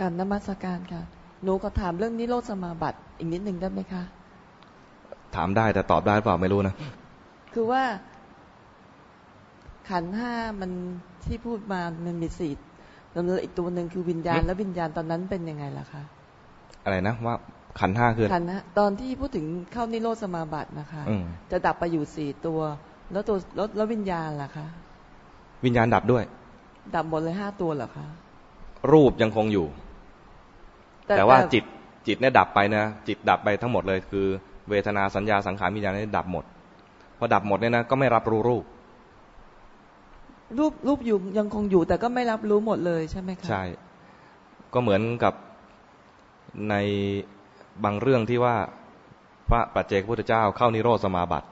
การนมัสการค่ะ หนูก็ถามเรื่องนิโรธสมาบัติอีกนิดหนึ่งได้ไหมคะ ถามได้แต่ตอบได้หรือเปล่าไม่รู้นะ คือว่า ขันธ์ห้ามันที่พูดมามันมีสี่แล้วอีกตัวหนึ่งคือวิญญาณอืมแล้ววิญญาณตอนนั้นเป็นยังไงล่ะคะ อะไรนะว่าขันธ์ห้าคือขันธ์ห้าตอนที่พูดถึงเข้านิโรธสมาบัตินะคะอืมจะดับไปอยู่สี่ตัว แล้วตัวแล้วแล้ววิญญาณล่ะคะ วิญญาณดับด้วย ดับหมดเลยห้าตัวเหรอคะ รูปยังคงอยู่ แต่ว่าจิตจิตเนี่ยดับไปนะจิตดับไปทั้งหมดเลย คือ เวทนาสัญญาสังขารวิญญาณเนี่ยดับหมดพอดับหมดเนี่ยนะก็ไม่รับรู้รูป รูปรูปอยู่ยังคงอยู่ แต่ก็ไม่รับรู้หมดเลยใช่ไหมคะใช่ ก็เหมือนกับในบางเรื่องที่ว่าพระปัจเจกพุทธเจ้าเข้านิโรธสมาบัติ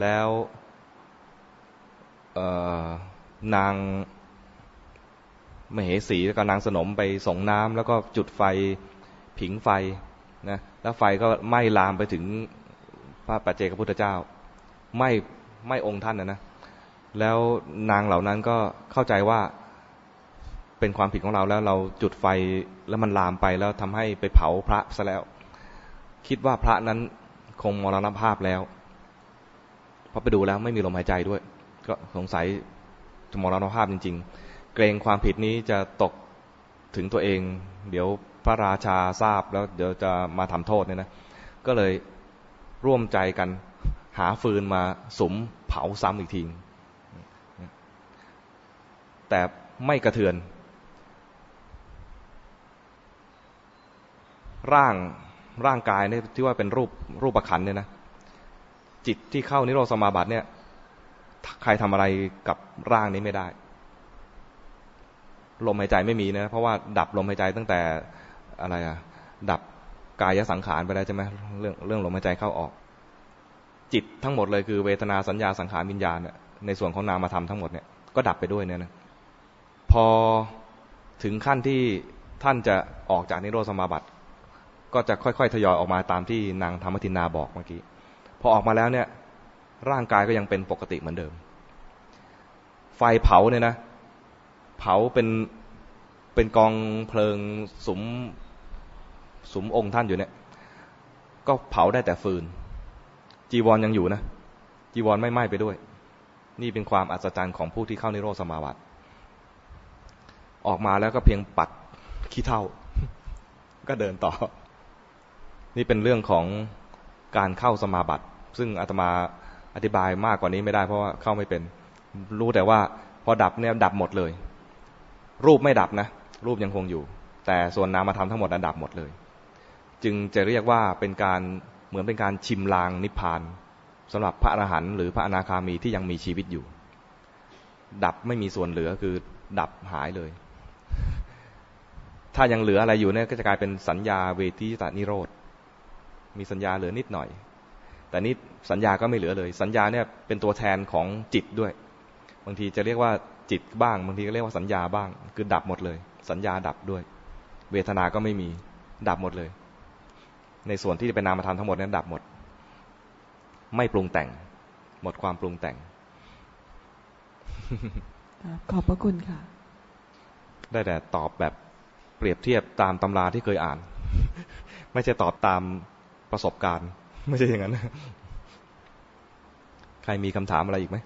แล้วเอ่อนาง มเหสีแล้วก็นางสนมไปส่งน้ำแล้วก็จุดไฟผิงไฟนะแล้วไฟก็ไหม้ลามไปถึงพระปัจเจกพุทธเจ้าไหม้ไหม้องค์ท่านนะนะแล้วนางเหล่านั้นก็เข้าใจว่าเป็นความผิดของเราแล้วเราจุดไฟแล้วมันลามไปแล้วทำให้ไปเผาพระซะแล้ว คิดว่าพระนั้นคงมรณภาพแล้วพราะไปดูแล้วไม่มีลมหายใจด้วย ก็สงสัยจะมรณภาพจริง ๆ เกรงความผิดนี้จะตกถึงตัวเอง เดี๋ยวพระราชาทราบแล้วเดี๋ยวจะมาทำโทษเนี่ยนะก็เลยร่วมใจกันหาฟืนมาสมเผาซ้ำอีกทีแต่ไม่กระเทือน ร่างร่างกายเนี่ยที่ว่าเป็นรูปรูปประคันเนี่ยนะจิตที่เข้านิโรธสมาบัติเนี่ย ใครทำอะไรกับร่างนี้ไม่ได้ ลมหายใจไม่มีนะ เพราะว่าดับลมหายใจตั้งแต่อะไรอะดับกายสังขารไปแล้วใช่ไหมเรื่องเรื่องลมหายใจเข้าออก จิตทั้งหมดเลยคือเวทนาสัญญาสังขารวิญญาณเนี่ยในส่วนของนามธรรมทั้งหมดเนี่ยก็ดับไปด้วยเนี่ยนะพอถึงขั้นที่ท่านจะออกจากนิโรธสมาบัติ ก็จะค่อยๆทยอยออกมาตามที่นางธรรมทินนาบอกเมื่อกี้พอออกมาแล้วเนี่ยร่างกายก็ยังเป็นปกติเหมือนเดิม ไฟเผาเนี่ยนะ เผาเป็นเป็นกองเพลิงสมสมองค์ท่านอยู่เนี่ย ก็เผาได้แต่ฟืน จีวรยังอยู่นะ จีวรไม่ไหม้ไปด้วย นี่เป็นความอัศจรรย์ของผู้ที่เข้านิโรธสมาบัติออกมาแล้วก็เพียงปัดขี้เท่า ก็เดินต่อ นี่เป็นเรื่องของการเข้าสมาบัติ ซึ่งอาตมาอธิบายมากกว่านี้ไม่ได้เพราะว่าเข้าไม่เป็น รู้แต่ว่าพอดับเนี่ยดับหมดเลย รูปไม่ดับนะ รูปยังคงอยู่ แต่ส่วนนามธรรมทั้งหมดนั้นดับหมดเลย จึงจะเรียกว่าเป็นการเหมือนเป็นการชิมลางนิพพานสำหรับพระอรหันต์หรือพระอนาคามีที่ยังมีชีวิตอยู่ ดับไม่มีส่วนเหลือคือดับหายเลย ถ้ายังเหลืออะไรอยู่เนี่ยก็จะกลายเป็นสัญญาเวทีตานิโรธ มีสัญญาเหลือนิดหน่อย แต่นี้สัญญาก็ไม่เหลือเลย สัญญาเนี่ยเป็นตัวแทนของจิตด้วย บางทีจะเรียกว่า จิตบ้างบางทีก็เรียกว่าสัญญาบ้าง คือดับหมดเลย สัญญาดับด้วย เวทนาก็ไม่มีดับหมดเลย ในส่วนที่เป็นนามธรรมทั้งหมดนั้นดับหมด ไม่ปรุงแต่ง หมดความปรุงแต่งครับขอบพระคุณค่ะ ได้แต่ตอบแบบเปรียบเทียบตามตำราที่เคยอ่าน ไม่ใช่ตอบตามประสบการณ์ ไม่ใช่อย่างนั้น ใครมีคำถามอะไรอีกไหม